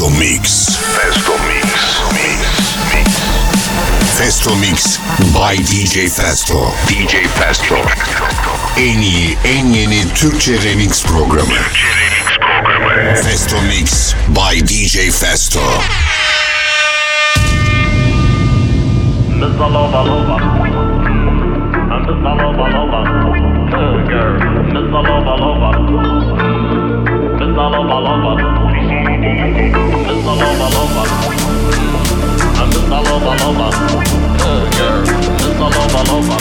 Festo Mix. Festo Mix. Mix. Mix. Festo Mix by DJ Festo. DJ Festo. En iyi, en yeni Türkçe remix programı. Türkçe remix programı. Festo Mix by DJ Festo. Mr. Lover. I'm Mr. Lover Lover. Mr. Lover Lover. Mr. Lover Lover. Mr. Lover Lover. I'm Mr. Lover Lover. Mr. Lover Lover.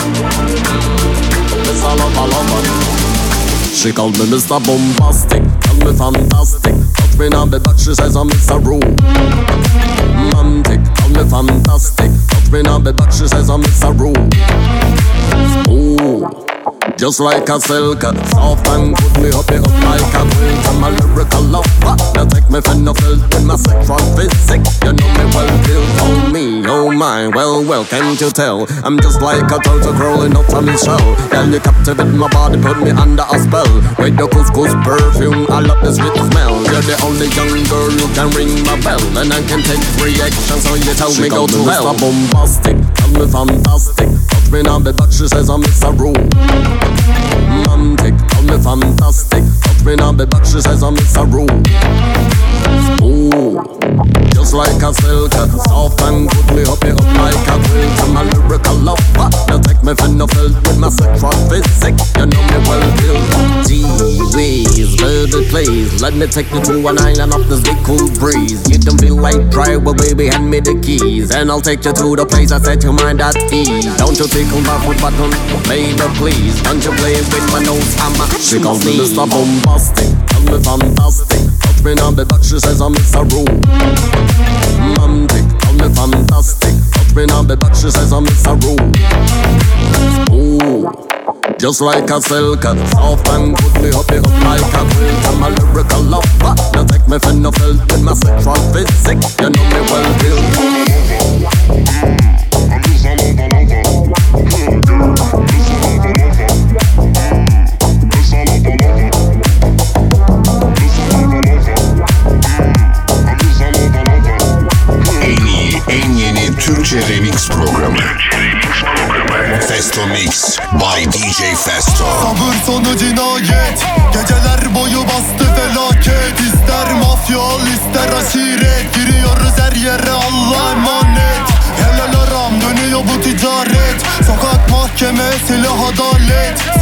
Mr. Lover Lover. She called me Mr. Bombastic, call me fantastic. Touch me now, but she says I'm Mr. Romantic, call me fantastic. Touch me now, but she says I'm Mr. Ooh. Just like a silk, uh, soft and good me up it up like a quilt. I'm a lyrical lover. Now take me fin filled with my sexual physique. You know me well, built on me. Oh my, well, well, can't you tell? I'm just like a turtle crawling up from his shell. Girl, you captivate my body, put me under a spell. With your couscous perfume, I love the sweet smell. You're the only young girl who can ring my bell, and I can take reactions. So you tell she me go to hell. So bombastic, tell me fantastic. Touch me now, but she says I'm Mr. Room. Romantic, call me fantastic. Touch me now, but she says I'm Mr. Room. Ooh, just like a silk, soft and good. Me up it up like a quilt. I'm a lyrical lover. Now take me fin filled with my sexual physique. You know me well, Bill. Gee whiz, baby, please let me take you to an island off this big cool breeze. You don't feel like dry, well, baby, hand me the keys, and I'll take you to the place I set your mind at ease. Don't you tickle my foot button, baby, please. Don't you play with my nose, I'm a She calls me Mr. Bombastic, tell me fantastic. Touch me now, but she says I'm Mr. Romantic, tell me fantastic. Touch me now, but she says I'm Mr. Ooh. Just like a silk, soft and good me up it up like a quilt. I'm a lyrical lover. Now take me fin filled with my sexual physique. You know me well, Bill. DJ Festo. Sabır sonu cinayet. Geceler boyu bastı felaket. İster mafya al ister aşiret Giriyoruz her yere Allah emanet. Helal aram dönüyor bu ticaret. Sokak mahkeme silah adalet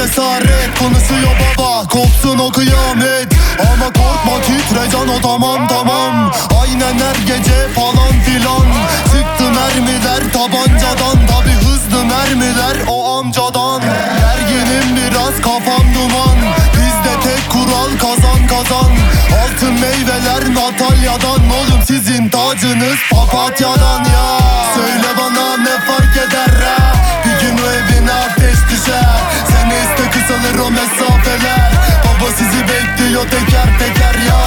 cesaret Konuşuyor baba. Kopsun o kıyamet Ama korkma titre can o tamam tamam. Aynen her gece falan filan. Çıktı mermiler tabancadan. Tabi hızlı mermiler o amcadan. Gerginim biraz kafam Altın meyveler Natalya'dan Oğlum sizin tacınız papatyadan ya. Söyle bana ne fark eder ha Bir gün o evine ateş düşer. Seni iste kısalır o mesafeler. Baba sizi bekliyor teker teker ya.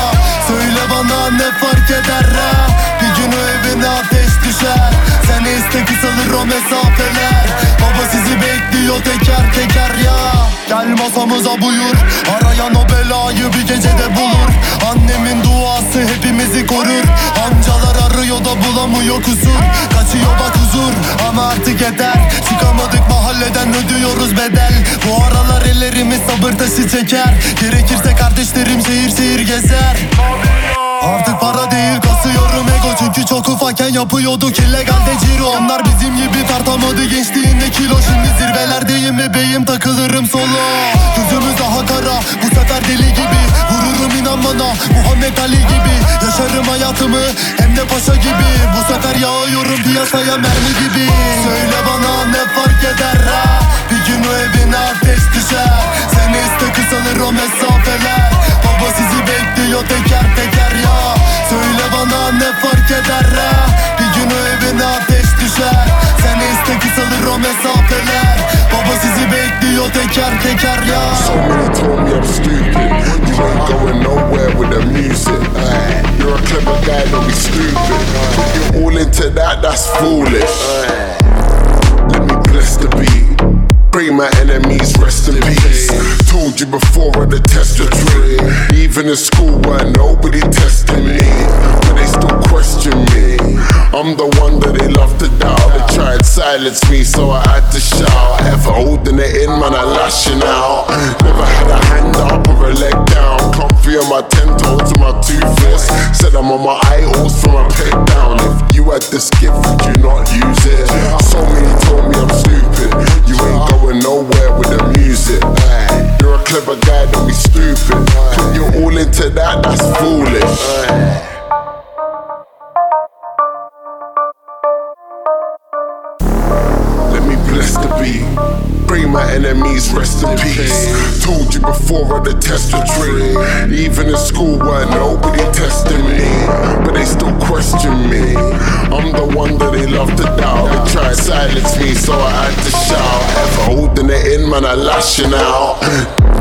Söyle bana ne fark eder ha Bir gün o evine ateş düşer. Seni iste kısalır o mesafeler. Baba sizi bekliyor teker teker ya. Gel masamıza buyur. Arayan o belayı bir gecede bulur. Annemin duası hepimizi korur. Amcalar arıyor da bulamıyor kusur. Kaçıyor bak huzur ama artık yeter. Çıkamadık mahalleden ödüyoruz bedel. Bu aralar ellerimiz sabır taşı çeker. Gerekirse kardeşlerim şehir şehir gezer Artık para değil kasıyorum ego. Çünkü çok ufakken yapıyorduk illegalde ciro. Onlar bizim gibi tartamadı gençliğinde kilo. Şimdi zirvelerdeyim ve beyim takılırım solo. Gözümüz daha kara bu sefer deli gibi. Vururum inan bana Muhammed Ali gibi. Yaşarım hayatımı hem de paşa gibi. Bu sefer yağıyorum piyasaya mermi gibi. Söyle bana ne fark eder ha? Bir gün o evine ateş düşer. Seni iste kısalır o mesafeler Baba sizi bekliyor teker teker ya Söyle bana ne fark eder ha Bir gün o evine ateş düşer Seni iste kısalır o mesafeler Baba sizi bekliyor teker teker ya So many told me I'm stupid. You ain't going nowhere with the music. You're a clever guy, don't be stupid. But you're all into that, that's foolish. Let me bless the beat. Pray my enemies rest in peace. Told you before I'd detest your dream. Even in school where nobody testing me, but they still question me. I'm the one that they love to doubt. They try and silence me, so I had to shout. Ever holding it in, man, I lashing out. Never had a hand up or a leg down. Comfy on my ten toes to my two fists. Said I'm on my holes from my peg down. If you had this gift, would you not use it? So many told me I'm stupid. You ain't going nowhere with the music. A clever guy, don't be stupid. Put you all into that, that's foolish. Let me bless the beat. Bring my enemies rest in peace. Told you before I detest the tree. Even in school where nobody testing me, but they still question me. I'm the one that they love to doubt. They try and silence me, so I had to shout. Ever holding it in, man, I lashing out.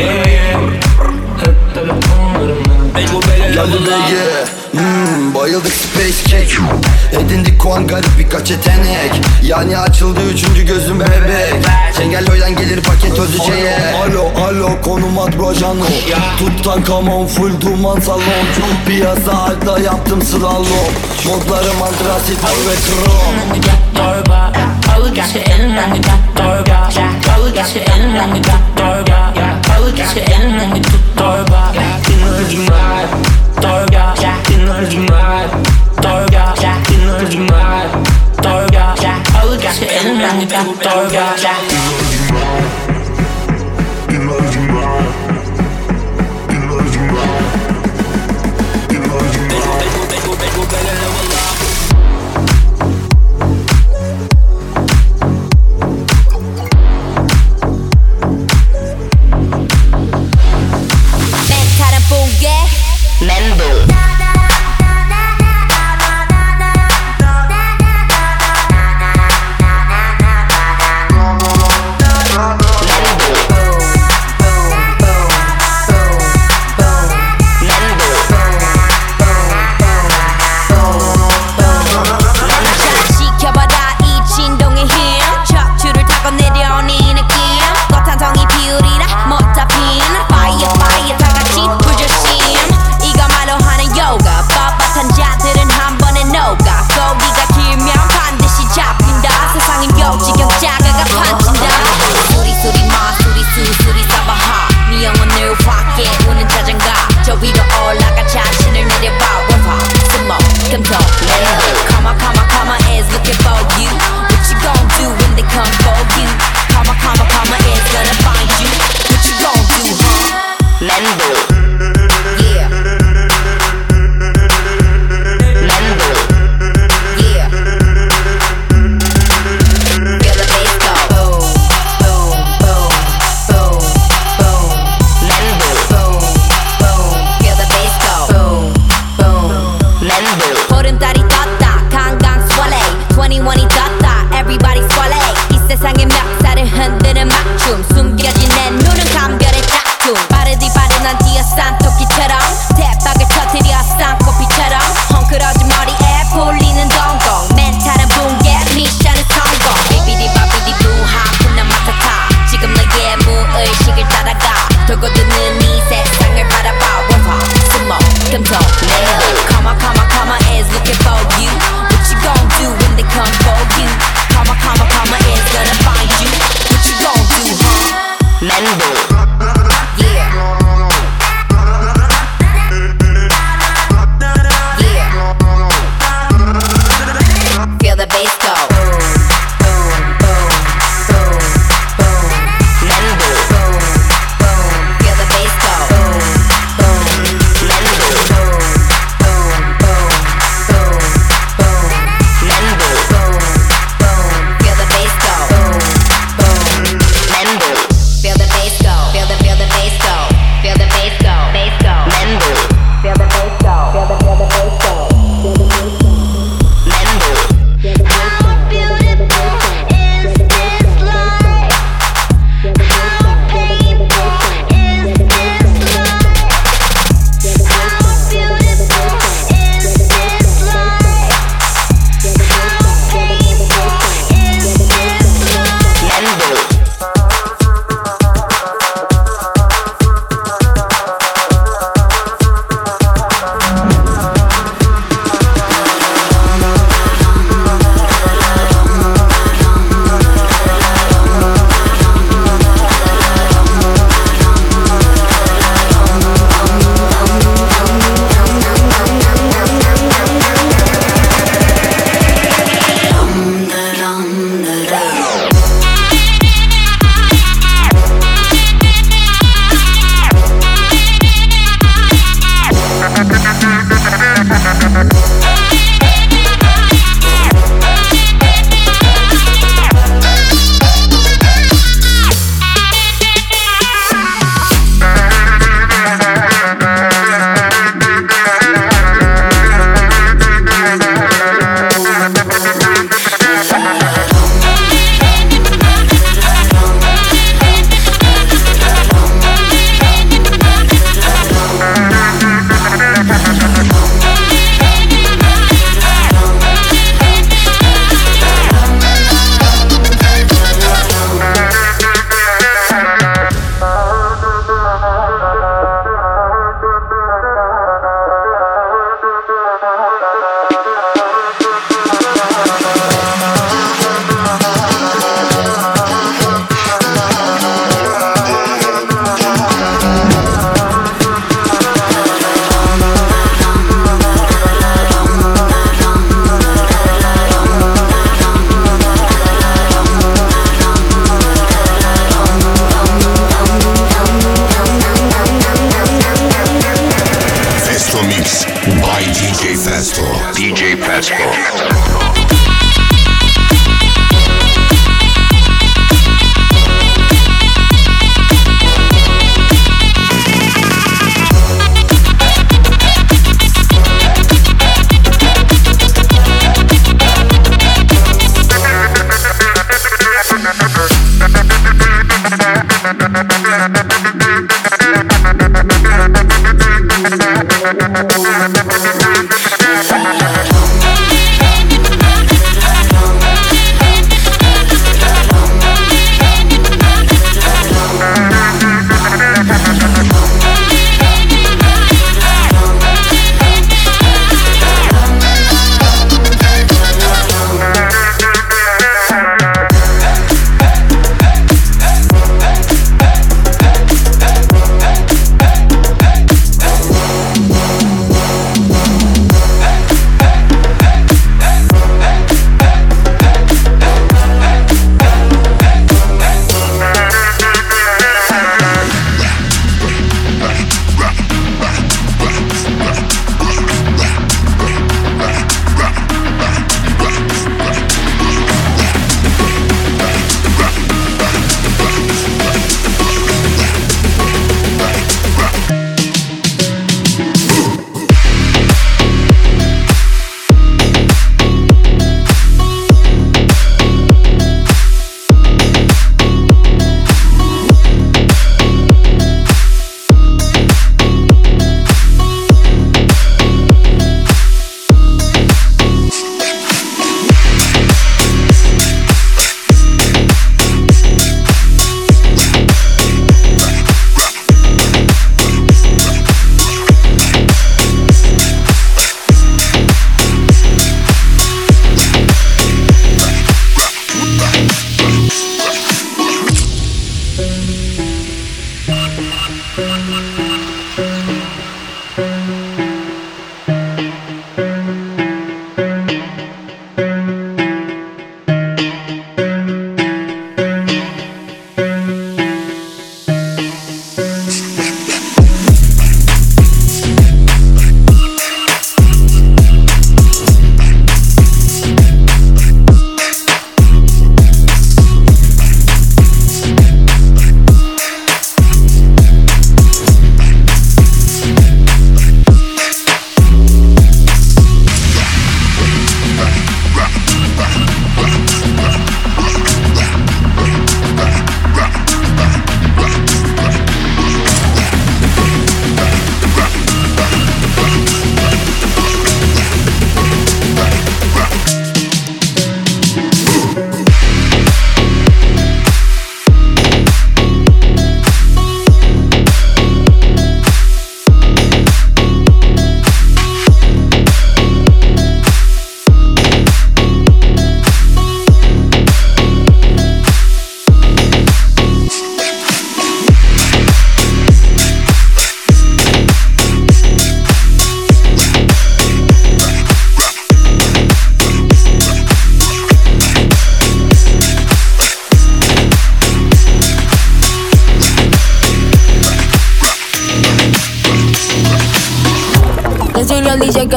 Yeah. hmm, Bayıldık space cake. Edindik kuan garip birkaç yetenek. Yani açıldı üçüncü gözüm bebek. Çengelloy'dan gelir paket özüceye Alo alo konum ad brojano Tuttan kamon full duman salon. Piyasa altta yaptım slalom. Modlarım antrasit mor ve krom torba Balık içi elinden bir torba Balık içi elinden bir torba Balık içi elinden bir tut torba Dinlercimler torba Dinlercimler torba Dinlercimler torba Balık içi elinden bir tut torba Mental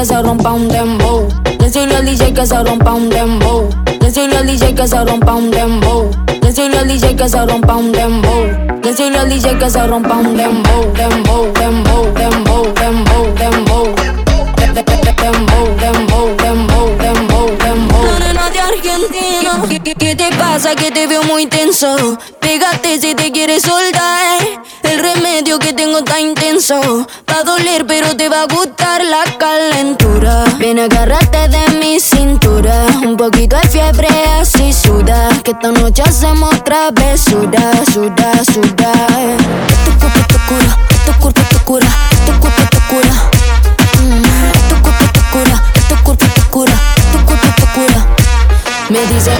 se rompa un dembow. Decirle al DJ que se rompa un dembow. Decirle al DJ que se rompa un dembow. Decirle al DJ que se rompa un dembow. Decirle al DJ que se rompa un dembow, dembow, dembow, dembow, dembow, dembow. Dembow, dembow, dembow, dembow, dembow. De Argentina, ¿Qué, te pasa? Que te veo muy tenso. Pégate si te quieres soltar. El remedio que tengo está Va a doler, pero te va a gustar la calentura. Ven, agárrate de mi cintura. Un poquito de fiebre, así suda. Que esta noche hacemos travesura, suda, suda. Cuerpo te tu cuerpo te cura, tu cuerpo te cura. Mm, cuerpo te cura, tu cuerpo. Me dice,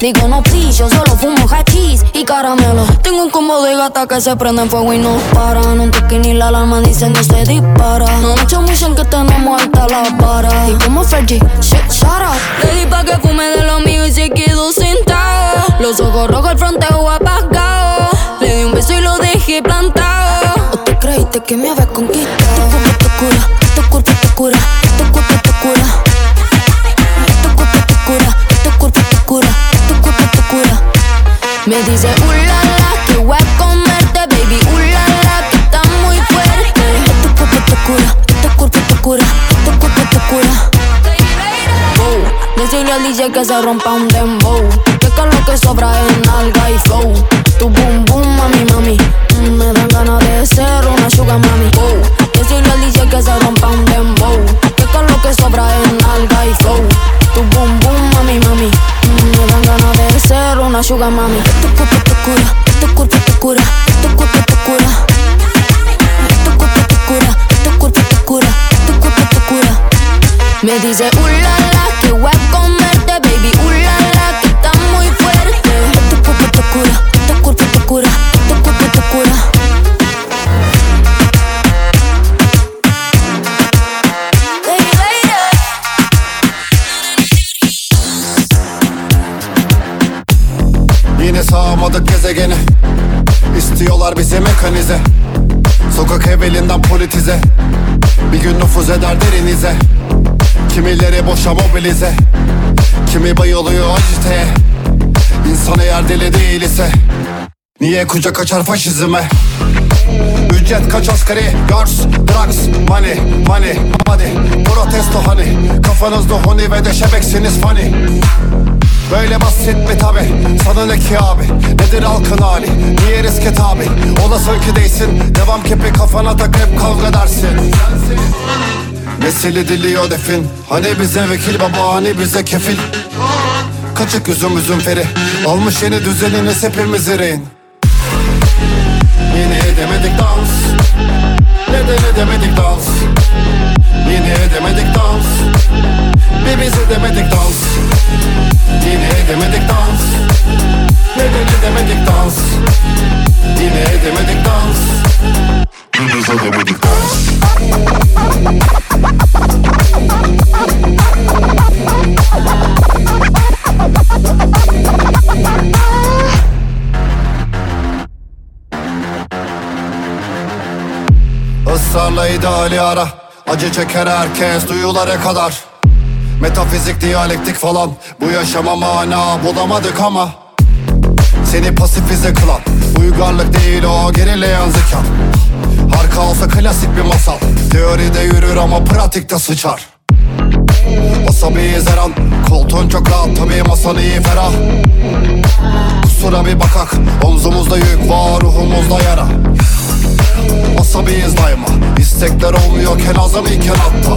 Digo, no pillo, solo fumo hachís y caramelo. Tengo un combo de gata que se prende en fuego y no para. No toque ni la alarma dicen que se dispara. No mucho dicen que tenemos alta la vara. Y como Fergie, shit, shut up. Le di pa' que fume de lo mío y se quedó sentado. Los ojos rojos, el fronteo apagado. Le di un beso y lo dejé plantado. ¿O te creíste que me había conquistado? Tu cuerpo te cura, tu cuerpo te cura, Dice, ulala, que voy a comerte, baby, ulala, que está muy fuerte. Tu cuerpo te cura, tu cuerpo te cura, tu cuerpo te cura. Bow. Decirle al DJ que se rompa un dembow. Que con lo que sobra es nalga y flow. Tu boom boom, mami, mami. Me dan ganas de ser una sugar mami. Bow. Decirle al DJ que se rompa un dembow. Que con lo que sobra es nalga y flow. Tu boom una sugar mami. Tu cuerpo te cura, tu cuerpo te cura, tu cuerpo te cura. Tu cuerpo te cura, tu cuerpo te cura, tu cuerpo te cura. Me dice, ulala, que voy a comerte, baby, ulala, que está muy fuerte. Tu cuerpo te cura, tu cuerpo te cura, sağamadık gezegeni İstiyorlar bizi mekanize. Sokak evvelinden politize. Bir gün nüfuz eder derinize. Kimileri boşa mobilize. Kimi bayılıyor aciteye İnsan eğer deli değil ise Niye kucak açar faşizme? Ücret kaç asgari Girls, drugs, money, money, money Protesto hani Kafanızda honi ve de şebeksiniz funny Böyle basit mi tabi Sana ne ki abi? Nedir halkın hali? Niye riske tabi Olasın ki değilsin. Devam kepi kafana tak hep kavga dersin Nesil ediliyor defin. Hani bize vekil baba hani bize kefil. Kaçık üzüm üzüm feri Almış yeni düzeniniz hepimiz rehin Acı çeker herkes duyulara kadar. Metafizik, diyalektik falan. Bu yaşama mana bulamadık ama. Seni pasifize kılan Uygarlık değil o gerileyen zeka. Harika olsa klasik bir masal. Teoride yürür ama pratikte sıçar. Asabiyiz her an Koltuğun çok rahat tabii masan iyi ferah. Kusura bir bakak Omzumuzda yük var ruhumuzda yara Asabiyiz daima İstekler olmuyorken azam iken hatta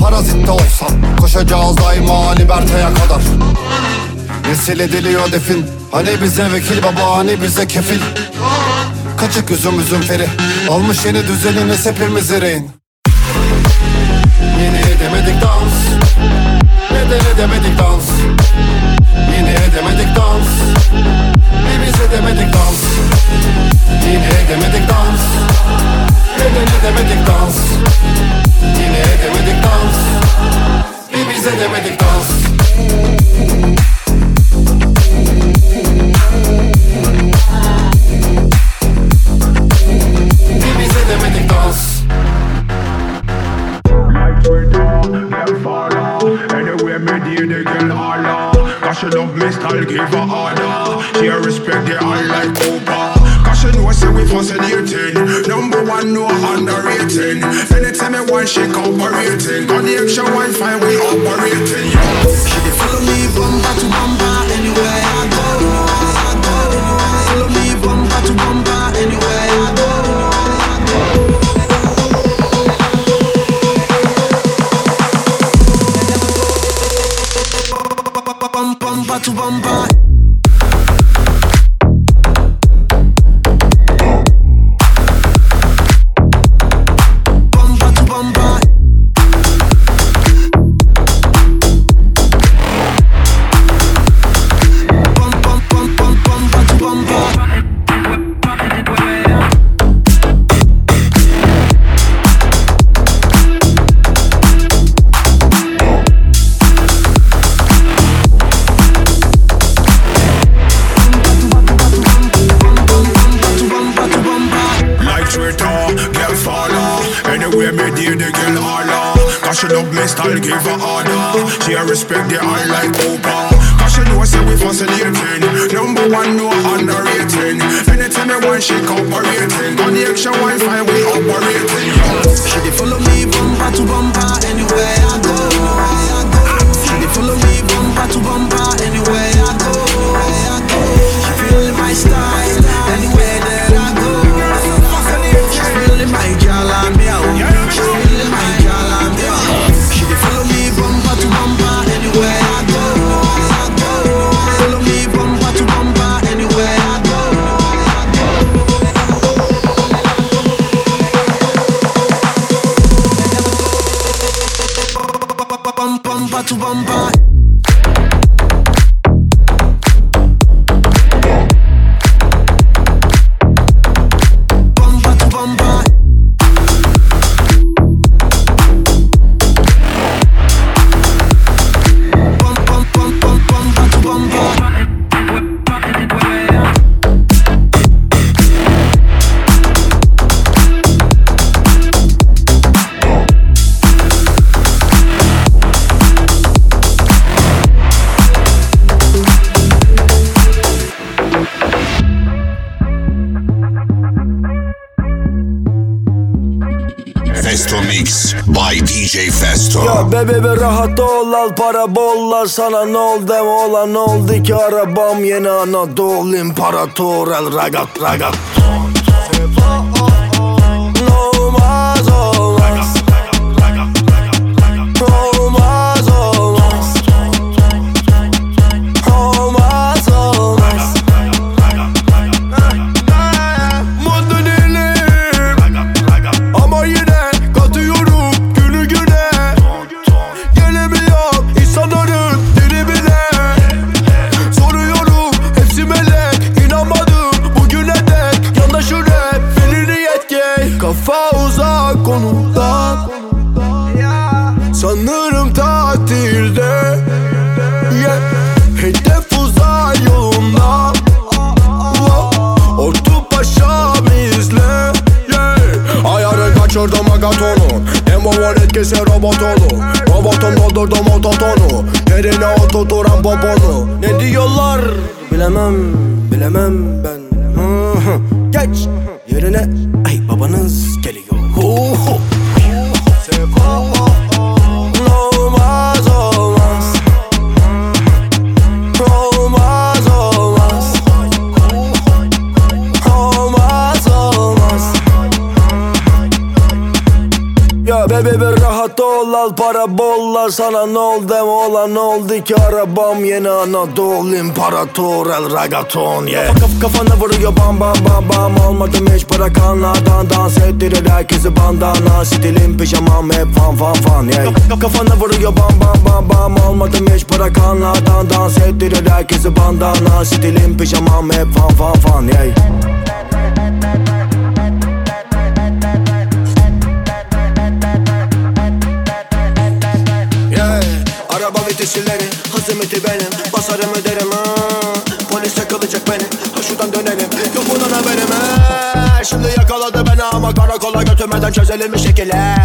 Parazitte olsam Koşacağız daima liberteye kadar. Nesil ediliyor defin. Hani bize vekil baba hani bize kefil. Kaçık üzüm üzüm feri. Almış yeni düzeniniz hepimiz rehin Yine edemedik dans. Neden edemedik dans? Yine edemedik dans. Bir biz edemedik dans. Yine edemedik dans Neden edemedik dans Yine edemedik dans Bir biz edemedik dans Bir biz edemedik dans Anywhere me dear the girl holla. She love me style give her order. She respect the all like oh, one no underrating. Anytime I want she cooperating. On the extra Wi-Fi we operating. Yo. She follow me bumper to bumper anywhere I go. Follow me bumper to bumper anywhere I go. Bumper to. Bumper DJ Festo. Ya bebe bir rahat ol al para bol al sana. Ne oldu olan oldu ki? Arabam yeni Anadolu İmparator. El ragat ragat Robotum doldurdu mototonu. Yerine oturturan poponu. Ne diyorlar? Bilemem bilemem ben. Geç. Yerine ay babanız geliyor. Hu hu. Rahat ol al para bol al sana ne oldu olan ne oldu ki arabam yeni Anadolu İmparator el ragaton yeah. Kaf kafana vuruyor bam bam bam bam Almadım hiç para kanlardan Dans ettirir herkesi bandana Stilim pijamam hep fan fan fan yeah. Kaf kafana vuruyor bam bam bam bam Almadım hiç para kanlardan Dans ettirir herkesi bandana Stilim pijamam hep fan fan fan. Yeah. Araba vitesileri hazımeti benim Basarım öderim ha. Polis yakalayacak beni Ha şuradan dönelim Yok bundan haberim ha. Şimdi yakaladı beni ama karakola götürmeden çözelim bir şekilde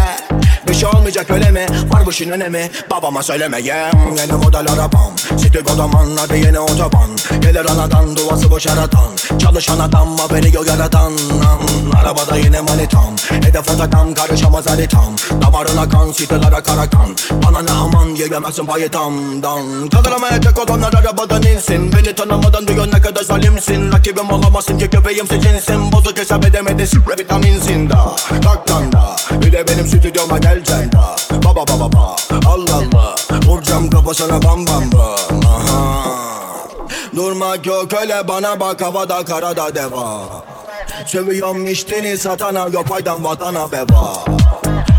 şey olmayacak öyle mi? Var bu işin önemi? Babama söylemeyem Yeni model arabam. City kodaman yeni otoban. Gelir anadan duası boş aradan Çalışan adam haberi yok yaradan Arabada yine manitam. Hedef otakam karışamaz haritam. Damarına kan sitelere kara Bana ne aman yiyemezsin payı tamdan Kaldıramayacak olanlar arabadan insin. Beni tanımadan diyor ne kadar zalimsin. Rakibim olamazsın ki köpeğim seçinsin Bozuk hesap edemedin vitaminsin da Kalktan da. Bir de benim stüdyoma geleceksin da Baba baba baba Allah Allah. Vuracağım kafasına bam bam bam. Aha. Durmak yok öyle bana bak havada karada deva. Sövüyorum içtiğini satana yok faydan vatana beba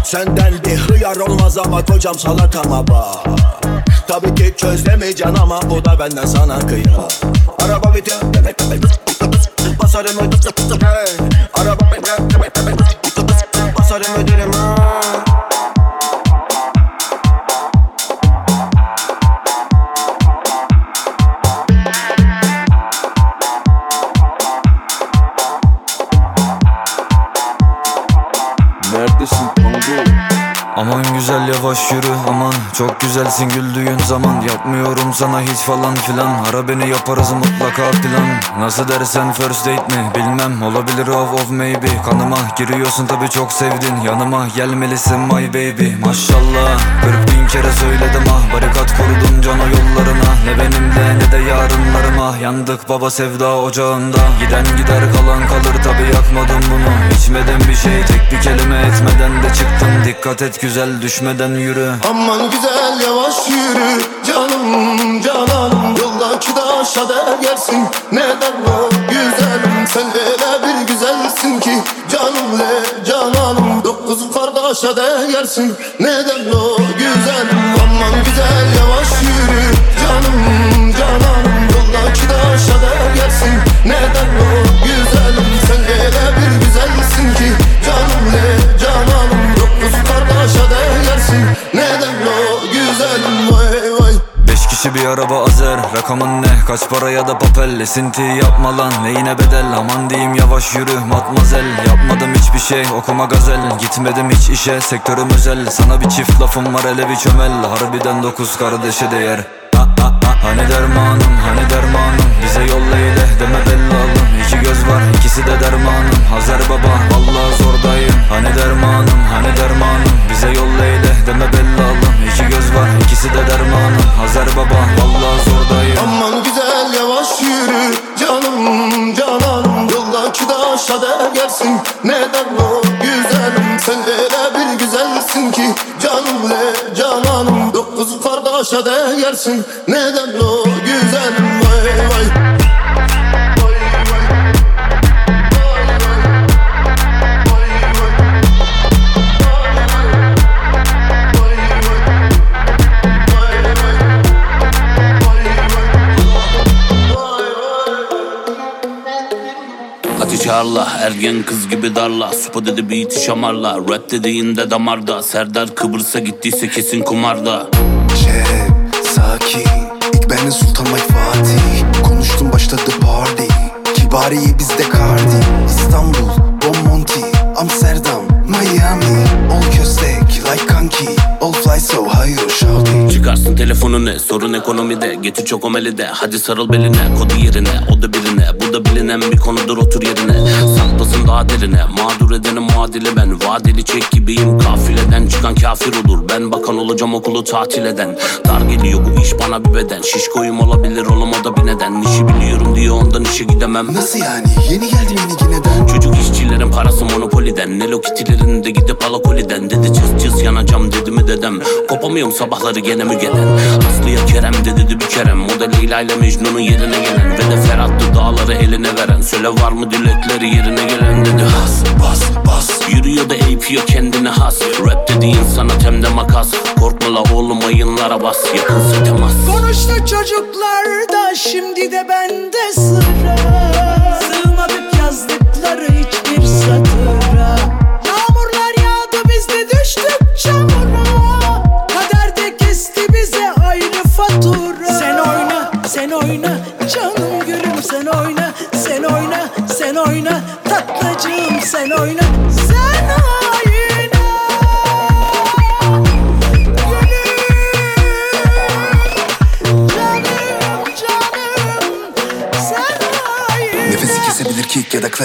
Senden bir hıyar olmaz ama kocam salatama bak Tabii ki çözemeyeceksin ama bu da benden sana kıyar. Araba bitiyor Basarım. Hey. Araba Basarım yavaş yürü aman. Çok güzelsin güldüğün zaman. Yapmıyorum sana hiç falan filan. Ara beni yaparız mutlaka plan. Nasıl dersen first date mi? Bilmem. Olabilir of of maybe. Kanıma giriyorsun tabi çok sevdin. Yanıma gelmelisin my baby. Maşallah. 40 bin kere söyledim ah. Barikat kurdum cana yollarına. Ne benimle ne de yarınlarıma. Yandık baba sevda ocağında. Giden gider kalan kalır tabi yakmadım bunu. İçmedim bir şey tek bir kelime etmeden de çıktım. Dikkat et güzel düşmeden yürü. Aman güzel yavaş yürü. Canım cananım Yoldaki taşa değersin Neden o güzelim Sen öyle bir güzelsin ki. Canım le cananım Dokuz kardeşe değersin Neden o güzelim. Aman güzel yavaş yürü. Canım cananım Yoldaki taşa değersin Neden o güzelim Sen öyle bir kişi bir araba azer Rakamın ne? Kaç para ya da papel? Esinti yapma lan neyine bedel? Aman diyeyim yavaş yürü matmazel. Yapmadım hiçbir şey okuma gazel. Gitmedim hiç işe sektörüm özel. Sana bir çift lafım var hele bir çömel. Harbiden dokuz kardeşe değer. Ha, ha, ha. Hani dermanım hani dermanım? Bize yolla ile deme bellalım. İki göz var ikisi de dermanım. Hazar baba vallahi zordayım. Hani dermanım hani dermanım? Bize yolla ile deme bellalım kardeşe değersin Neden o güzelim Vay vay. Çağırla ergen kız gibi darla. Supa dedi beat'i şamarla. Rap dediğinde damarda. Serdar Kıbrıs'a gittiyse kesin kumarda Benle Sultan Mike Fatih. Konuştum başladı party. Kibariye bizde Cardi. İstanbul, Bomonti Amsterdam, Miami. All köstek like kanki. All fly so high shawty Çıkarsın telefonu ne sorun ekonomide. Getir çok omelide hadi sarıl beline. Kodu yerine o da birine Bu da bilinen bir konudur otur yerine. Saklasın daha derine Mağdur edenin muadili ben. Vadeli çek gibiyim kafileden Çıkan kafir olur. Ben bakan olacağım okulu tatil eden. Dar geliyor bu iş bana bir beden. Şişkoyum olabilir oğlum o da bir neden. İşi biliyorum diye ondan işe gidemem. Nasıl yani? Yeni geldim yeni yineden Çocuk işçilerin parası monopoliden. Nelo kitilerin de gidip alakoliden. Dedi cız cız yanacağım dedi mi dedem. Kopamıyorum sabahları gene mi gelen? Aslıya Kerem de dedi bir kerem. Model Leyla ile Mecnun'un yerine gelen. Ve de Söyle var mı dilekleri yerine gelen dedi Bas bas bas. Yürüyor da eğitiyor kendine has. Rap dediğin sanat hem de makas. Korkma la oğlum ayınlara bas. Yakınsa temas Konuştu çocuklar da şimdi de bende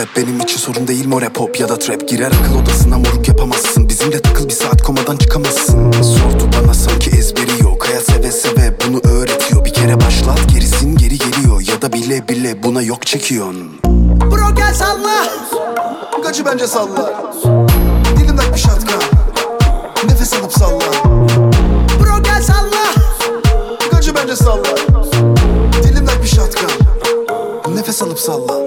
hep Benim için sorun değil more pop ya da trap. Girer akıl odasına moruk yapamazsın. Bizimle takıl bir saat komadan çıkamazsın. Sordu bana sanki ezberi yok. Hayat seve seve bunu öğretiyor. Bir kere başlat gerisin geri geliyor. Ya da bile bile buna yok çekiyon Bro gel salla. Gacı bence sallar Dilimden bir şartka. Nefes alıp salla. Bro gel salla. Gacı bence sallar Dilimden bir şartka. Nefes alıp salla.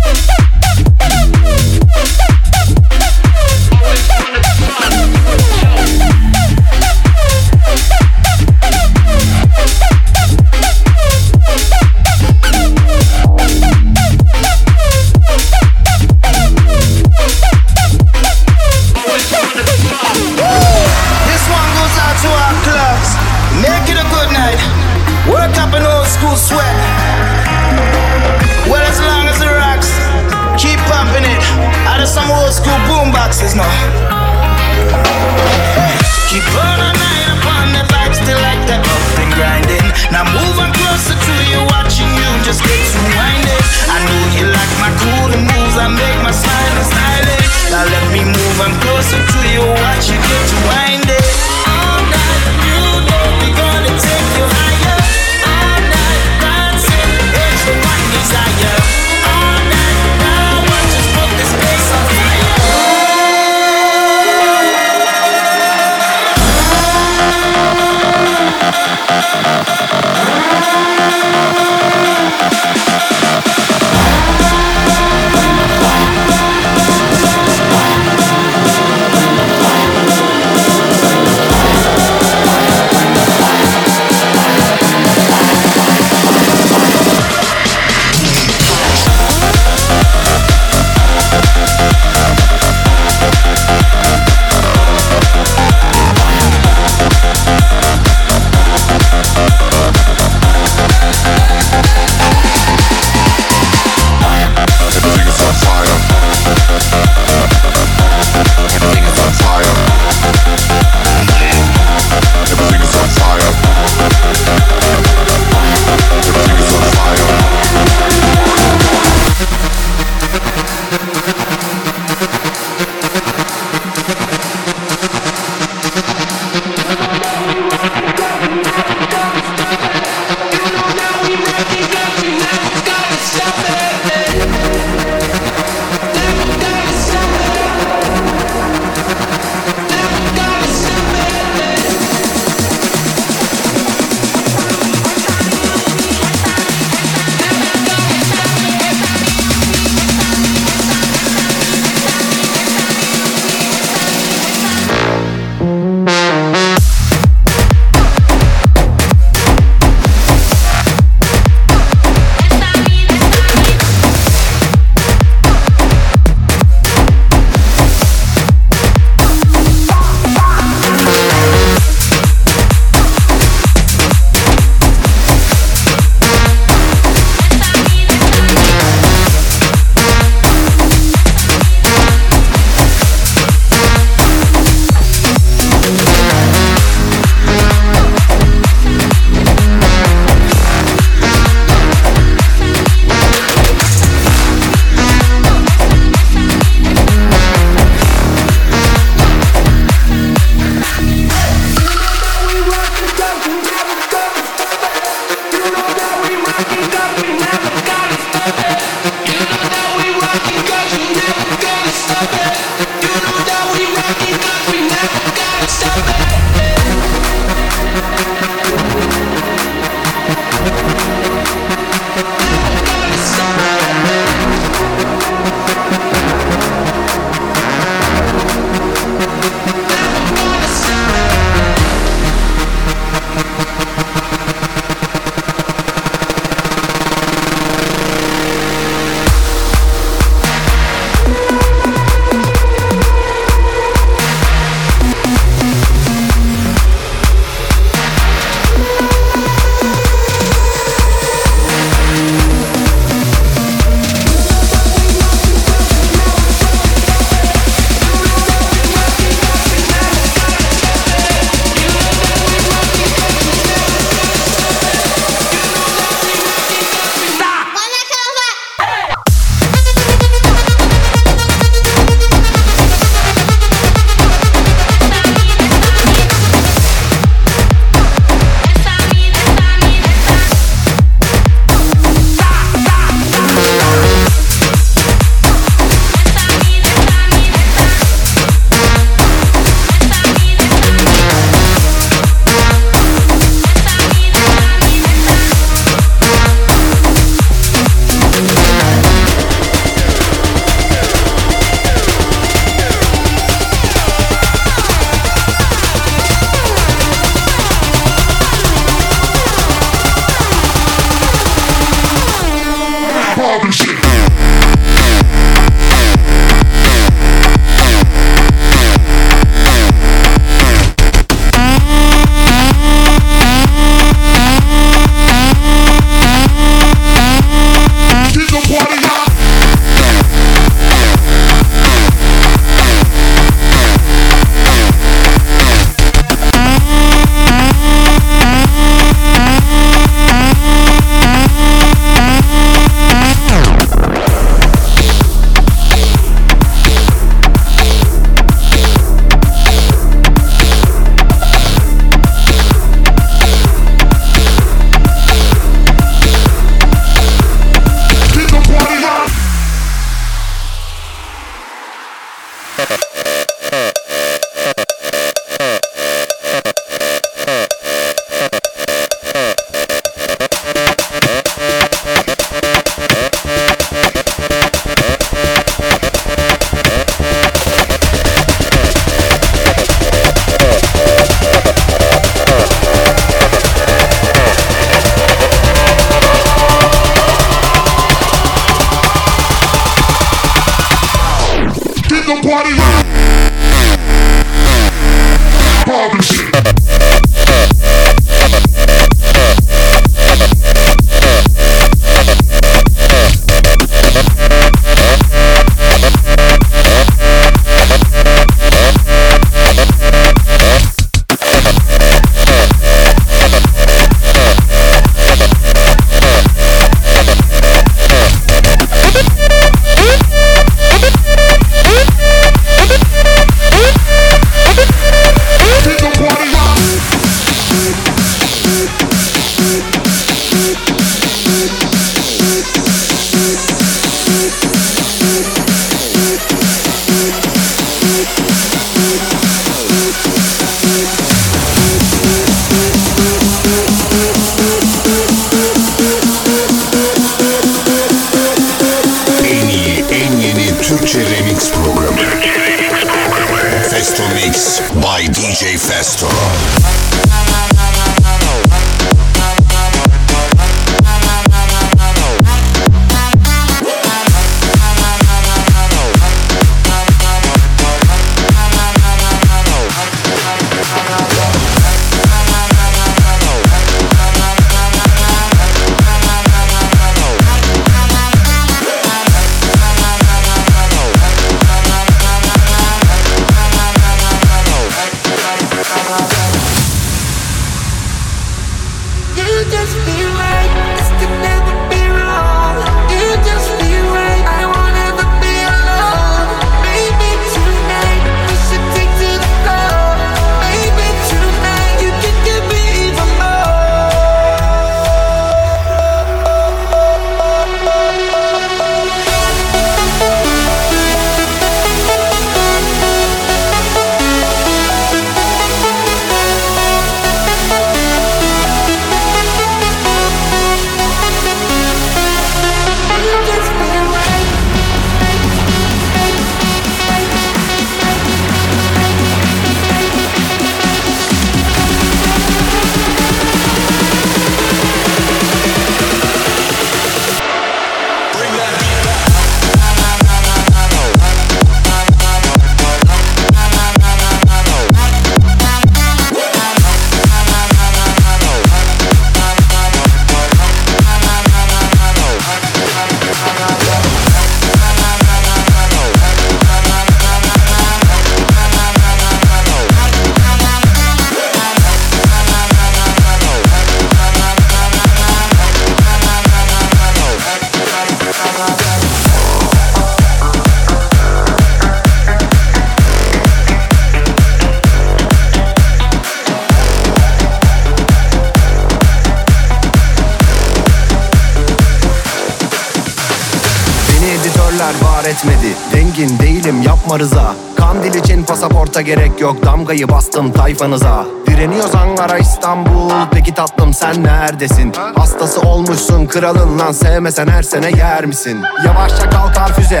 Gerek yok Damgayı bastım tayfanıza Direniyoruz Ankara İstanbul Peki tatlım sen neredesin? Hastası olmuşsun kralın lan Sevmesen her sene yer misin? Yavaşça kalkar füze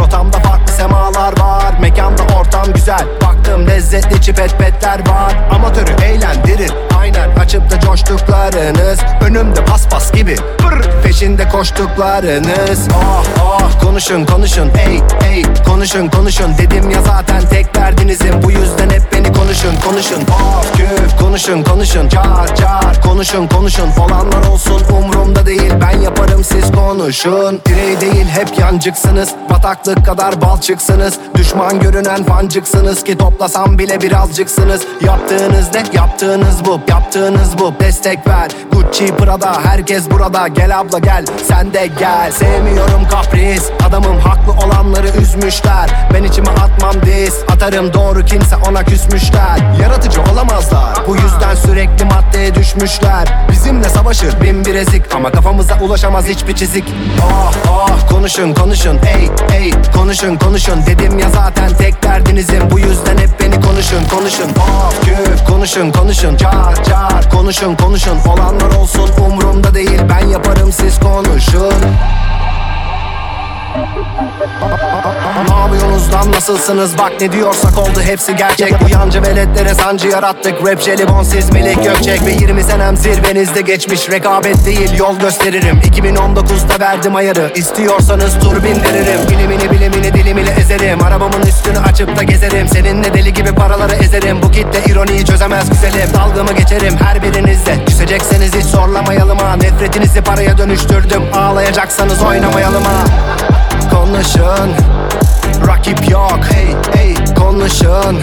rotamda farklı semalar var. Mekanda ortam güzel. Baktım lezzetli çipet petler var. Amatörü eğlendirir Aynen açıp da coştuklarınız. Önümde paspas gibi. Pır, Peşinde koştuklarınız. Ah ah konuşun konuşun. Ey ey konuşun konuşun. Dedim ya zaten tek derdinizin Bu yüzden hep beni konuşun konuşun. Of küf konuşun konuşun. Car car konuşun konuşun. Olanlar olsun umrumda değil. Ben yaparım siz konuşun. Birey değil hep yancıksınız. Bataklık kadar balçıksınız Düşman görünen fancıksınız. Ki toplasam bile birazcıksınız. Yaptığınız ne? Yaptığınız bu. Yaptığınız bu. Destek ver. Gucci Prada. Herkes burada. Gel abla gel. Sen de gel. Sevmiyorum kapris. Adamım haklı olanları üzmüşler. Ben içime atmam diz Atarım doğru kimse ona küsmüşler. Yaratıcı olamazlar Bu yüzden sürekli maddeye düşmüşler. Bizimle savaşır bin bir ezik. Ama kafamıza ulaşamaz hiçbir çizik. Ah ah konuşun konuşun. Ey ey konuşun konuşun. Dedim ya zaten tek derdinizin Bu yüzden hep beni konuşun konuşun. Of küf konuşun konuşun. Car car konuşun konuşun. Olanlar olsun umrumda değil. Ben yaparım siz konuşun Ne yapıyorsunuz lan? Nasılsınız? Bak ne diyorsak oldu. Hepsi gerçek. Bu yancı veletlere sancı yarattık. Rap jelibon siz melek gökçek Ve 20 senem zirvenizde geçmiş. Rekabet değil yol gösteririm. 2019'da verdim ayarı. İstiyorsanız tur bindiririm Bilimini bilimini dilimini ezerim. Arabamın üstünü açıp da gezerim. Seninle deli gibi paraları ezerim. Bu kitle ironiyi çözemez güzelim. Dalgamı geçerim her birinizde. Küsecekseniz hiç zorlamayalım ha. Nefretinizi paraya dönüştürdüm. Ağlayacaksanız oynamayalım ha Konuşun. Rakip yok. Hey hey. Konuşun.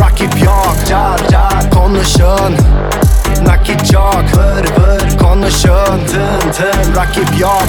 Rakip yok. Car car. Konuşun. Nakit çok vır vır. Konuşun. Tın tın. Rakip yok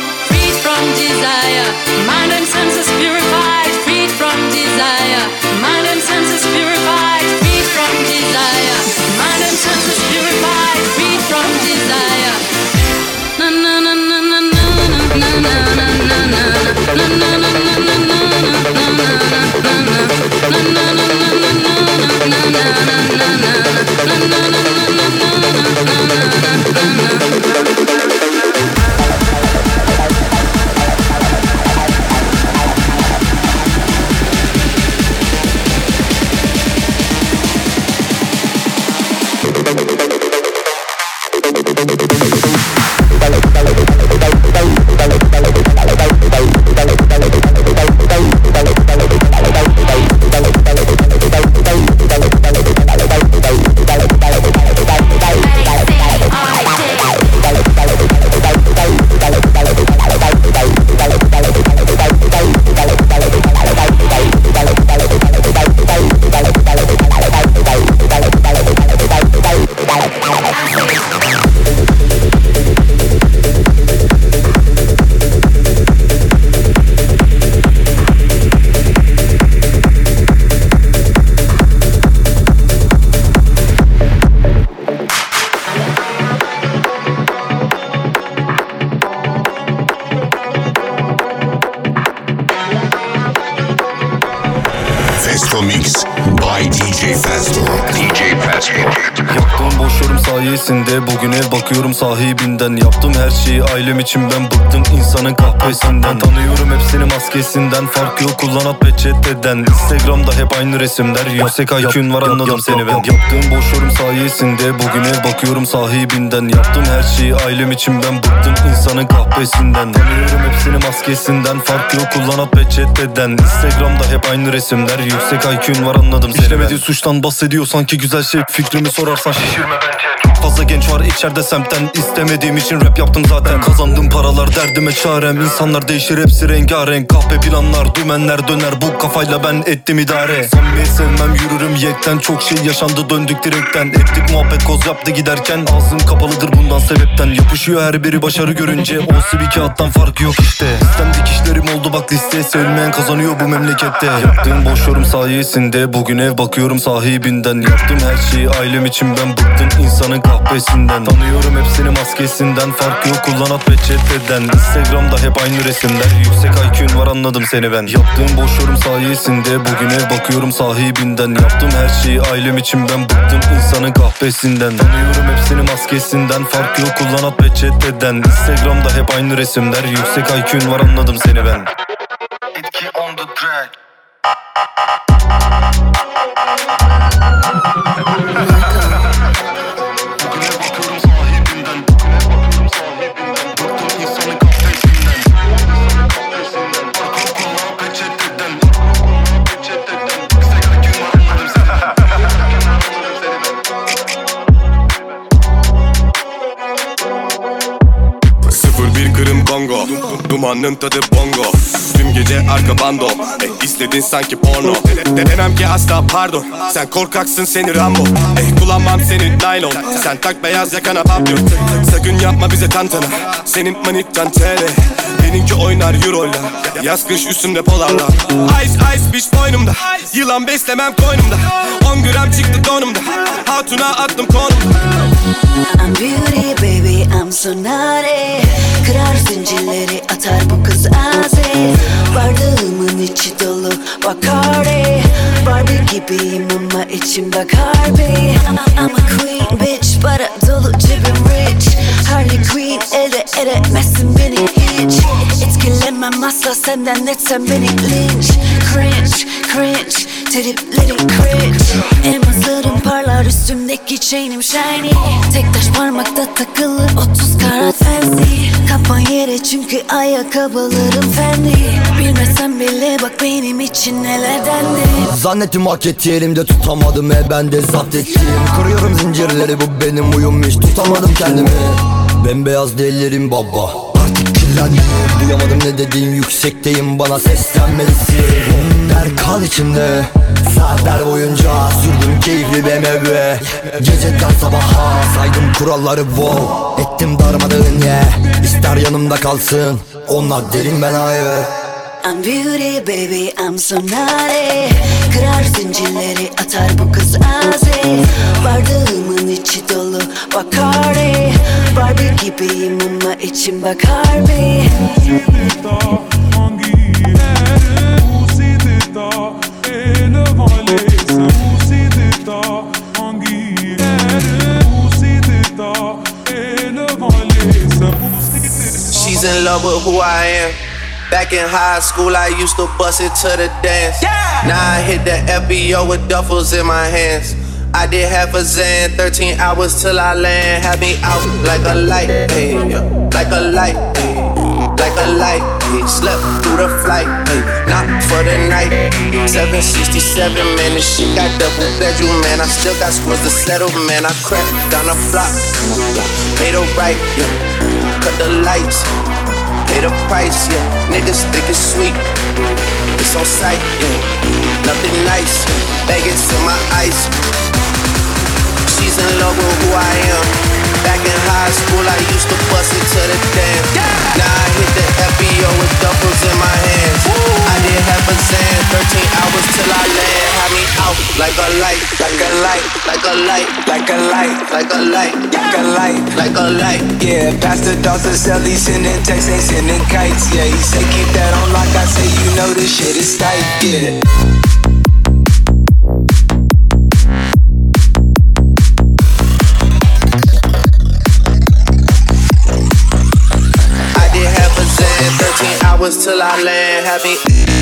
from desire. Mind and senses purified, freed from desire. Mind and senses purified, freed from desire. Mind and senses sahibinden Yaptım her şeyi. Ailem için ben bıktım insanın kahvesinden Tanıyorum hepsini maskesinden. Fark yok kullanat peçeteden Instagram'da hep aynı resimler. Yüksek IQ'un var anladım seni ben. Yaptığım boş yorum sayesinde Bugün ev bakıyorum sahibinden. Yaptım her şeyi ailem için ben bıktım insanın kahvesinden Tanıyorum hepsini maskesinden. Fark yok kullanat peçeteden Instagram'da hep aynı resimler. Yüksek IQ'un var anladım seni ben. suçtan bahsediyor sanki güzel şey. Fikrimi sorarsan şişirme bence fazla genç var içeride semtten istemediğim için rap yaptım zaten. Kazandım paralar derdime çarem. İnsanlar değişir hepsi rengarenk. Kahpe planlar dümenler döner. Bu kafayla ben ettim idare. Samimi sevmem yürürüm yekten. Çok şey yaşandı döndük direkten. Ettik muhabbet koz yaptı giderken. Ağzım kapalıdır bundan sebepten. Yapışıyor her biri başarı görünce. Olsa bir kağıttan farkı yok işte. Sistem dikişlerim oldu bak liste Sevilmeyen kazanıyor bu memlekette. Yaptığım boş yorum sayesinde Bugün ev bakıyorum sahibinden. Yaptım her şeyi ailem için ben bıktım. İnsanın kahvesinden Tanıyorum hepsini maskesinden. Fark yok kullanat ve çeteden Instagram'da hep aynı resimler. Yüksek IQ'un var anladım seni ben. Yaptığım boş yorum sayesinde Bugüne bakıyorum sahibinden. Yaptım her şeyi ailem için ben bıktım insanın kahvesinden Tanıyorum hepsini maskesinden. Fark yok kullanat ve çeteden Instagram'da hep aynı resimler. Yüksek IQ'un var anladım seni ben. Etki on the track Dumanın tadı bongo. Tüm gece arka bando. E, istedin sanki porno. De, Demem ki asla pardon. Sen korkaksın seni Rambo. E, Kullanmam senin nylon Sen tak beyaz yakana papyon Sakın yapma bize tantana. Senin manitan tele Benimki oynar euroyla. Yaz kış üstümde polarla Ice ice bitch boynumda. Yılan beslemem koynumda. 10 gram çıktı donumda. Hatuna attım konumda. I'm beauty baby I'm so naughty. Kırar zincirleri atar bu kız aze. Bardağımın içi dolu Bacardi. Barbie gibiyim ama içim Bacardi I'm a queen bitch para dolu cebim rich. Harley Quinn edemezsin beni hiç. Etkilenmem asla senden etsem beni linç. Cringe cringe tripleri cringe. Elmaslarım parlar üstümdeki chainim shiny. Tek taş parmakta takılır 30 karat fancy. Kafan yere çünkü ayakkabılarım fendi. Bilmesen bile bak benim için neler dendi. Zannettim hak etti elimde tutamadım e ben de zapt ettim. Kırıyorum zincirleri bu benim uyum hiç tutamadım kendimi Bembeyaz dellerim baba. Artık kirlendim Duyamadım ne dediğin yüksekteyim. Bana seslenmelisin. Der kal içimde. Saatler boyunca sürdüm keyifli BMW Geceden sabaha saydım kuralları wow. Ettim darmadağın ye yeah. İster yanımda kalsın. Onlar derin ben hayır I'm beauty baby I'm so naughty Kırar zincirleri atar bu kız azi Bardağımın içi dolu Bacardi Barbie gibiyim ama içim Bacardi She's in love with who I am. Back in high school, I used to bust it to the dance. Now I hit the FBO with duffels in my hands. I did half a Zan, 13 hours till I land. Had me out like a light, hey, like a light, hey, like a light. Hey. Slept through the flight, hey, not for the night. 767, man, this shit got double bedroom, man. I still got scores to settle, man. I crept down the block, made a right, yeah. Cut the lights, pay the price, yeah. Niggas think it's sweet, it's on sight, yeah. Nothing nice, Vegas in my ice. She's in love with who I am. Back in high school, I used to bust it to the dance. Now I hit the FBO with duffels in my hands. I did half a Zan, 13 hours till I land. Had me out like a light, like a light, like a light, like a light, like a light, like a light, like a light. Yeah, Pastor Dawson Sally sending texts, ain't sending kites. Yeah, he say keep that on like I say, you know this shit is tight. Yeah. Hours till I land. Had me.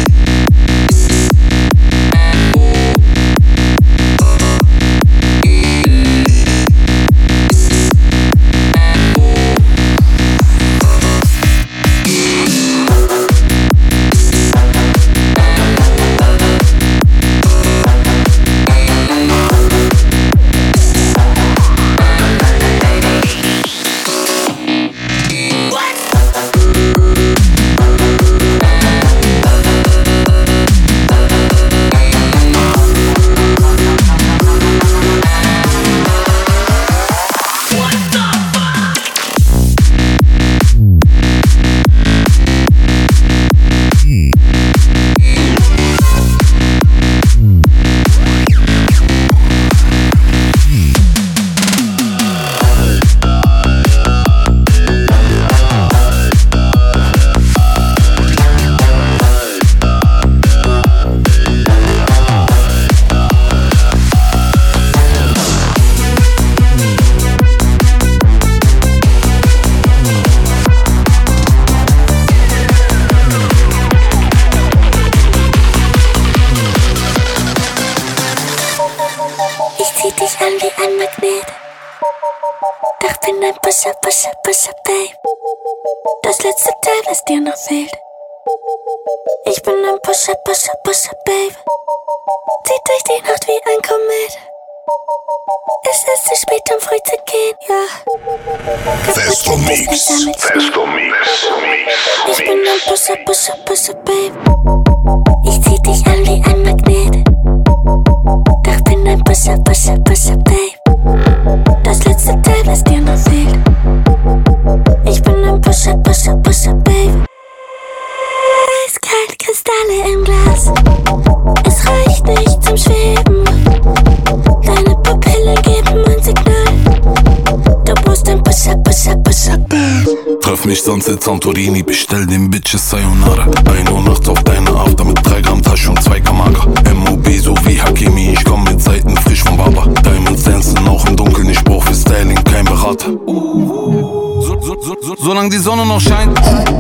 In Santorini, bestell den Bitches Sayonara 1 Uhr nachts auf deine After mit 3 Gramm Tasche und 2 Kamaga MOB so wie Hakimi, ich komm mit Seiten frisch vom Baba Diamonds dancen auch im Dunkeln, ich brauch für Styling kein Berater so, so, so, so, Solange die Sonne noch scheint,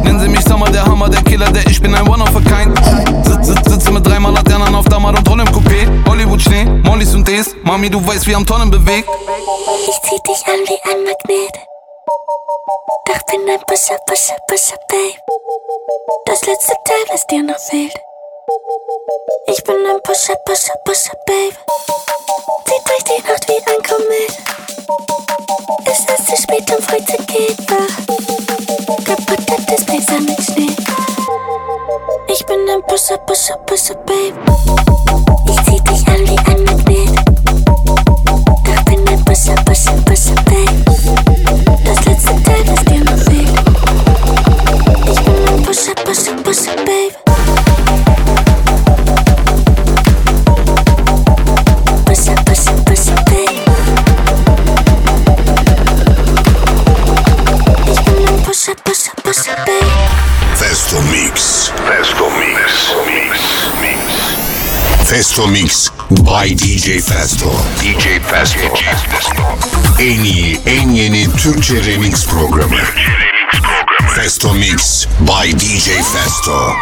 nennen sie mich Summer, der Hammer, der Killer, der ich bin ein One of a Kind. Sitz, sitz, sitze mit dreimal Laternen auf Dammer und roll im Coupé. Mami, du weißt, wie am Tonnen bewegt. Ich zieh dich an wie ein Magnet. Doch bin ein Pusher, Pusher, Pusher, Babe. Das letzte Teil, was dir noch fehlt. Ich bin ein Pusher, Pusher, Pusher, Babe. Zieht durch die Nacht wie ein Komet. Es ist zu spät und heute geht wach. Kaputte Displays mit Schnee. Ich bin ein Pusher, Pusher, Pusher, Babe. Ich zieh dich an wie ein Magnet. Doch bin ein Pusher, Pusher, Pusher, Babe. Das letzte Push it, push it, push it, baby. Festo Mix by DJ Festo. DJ Festo. En iyi, en yeni Türkçe remix programı. Festo Mix by DJ Festo.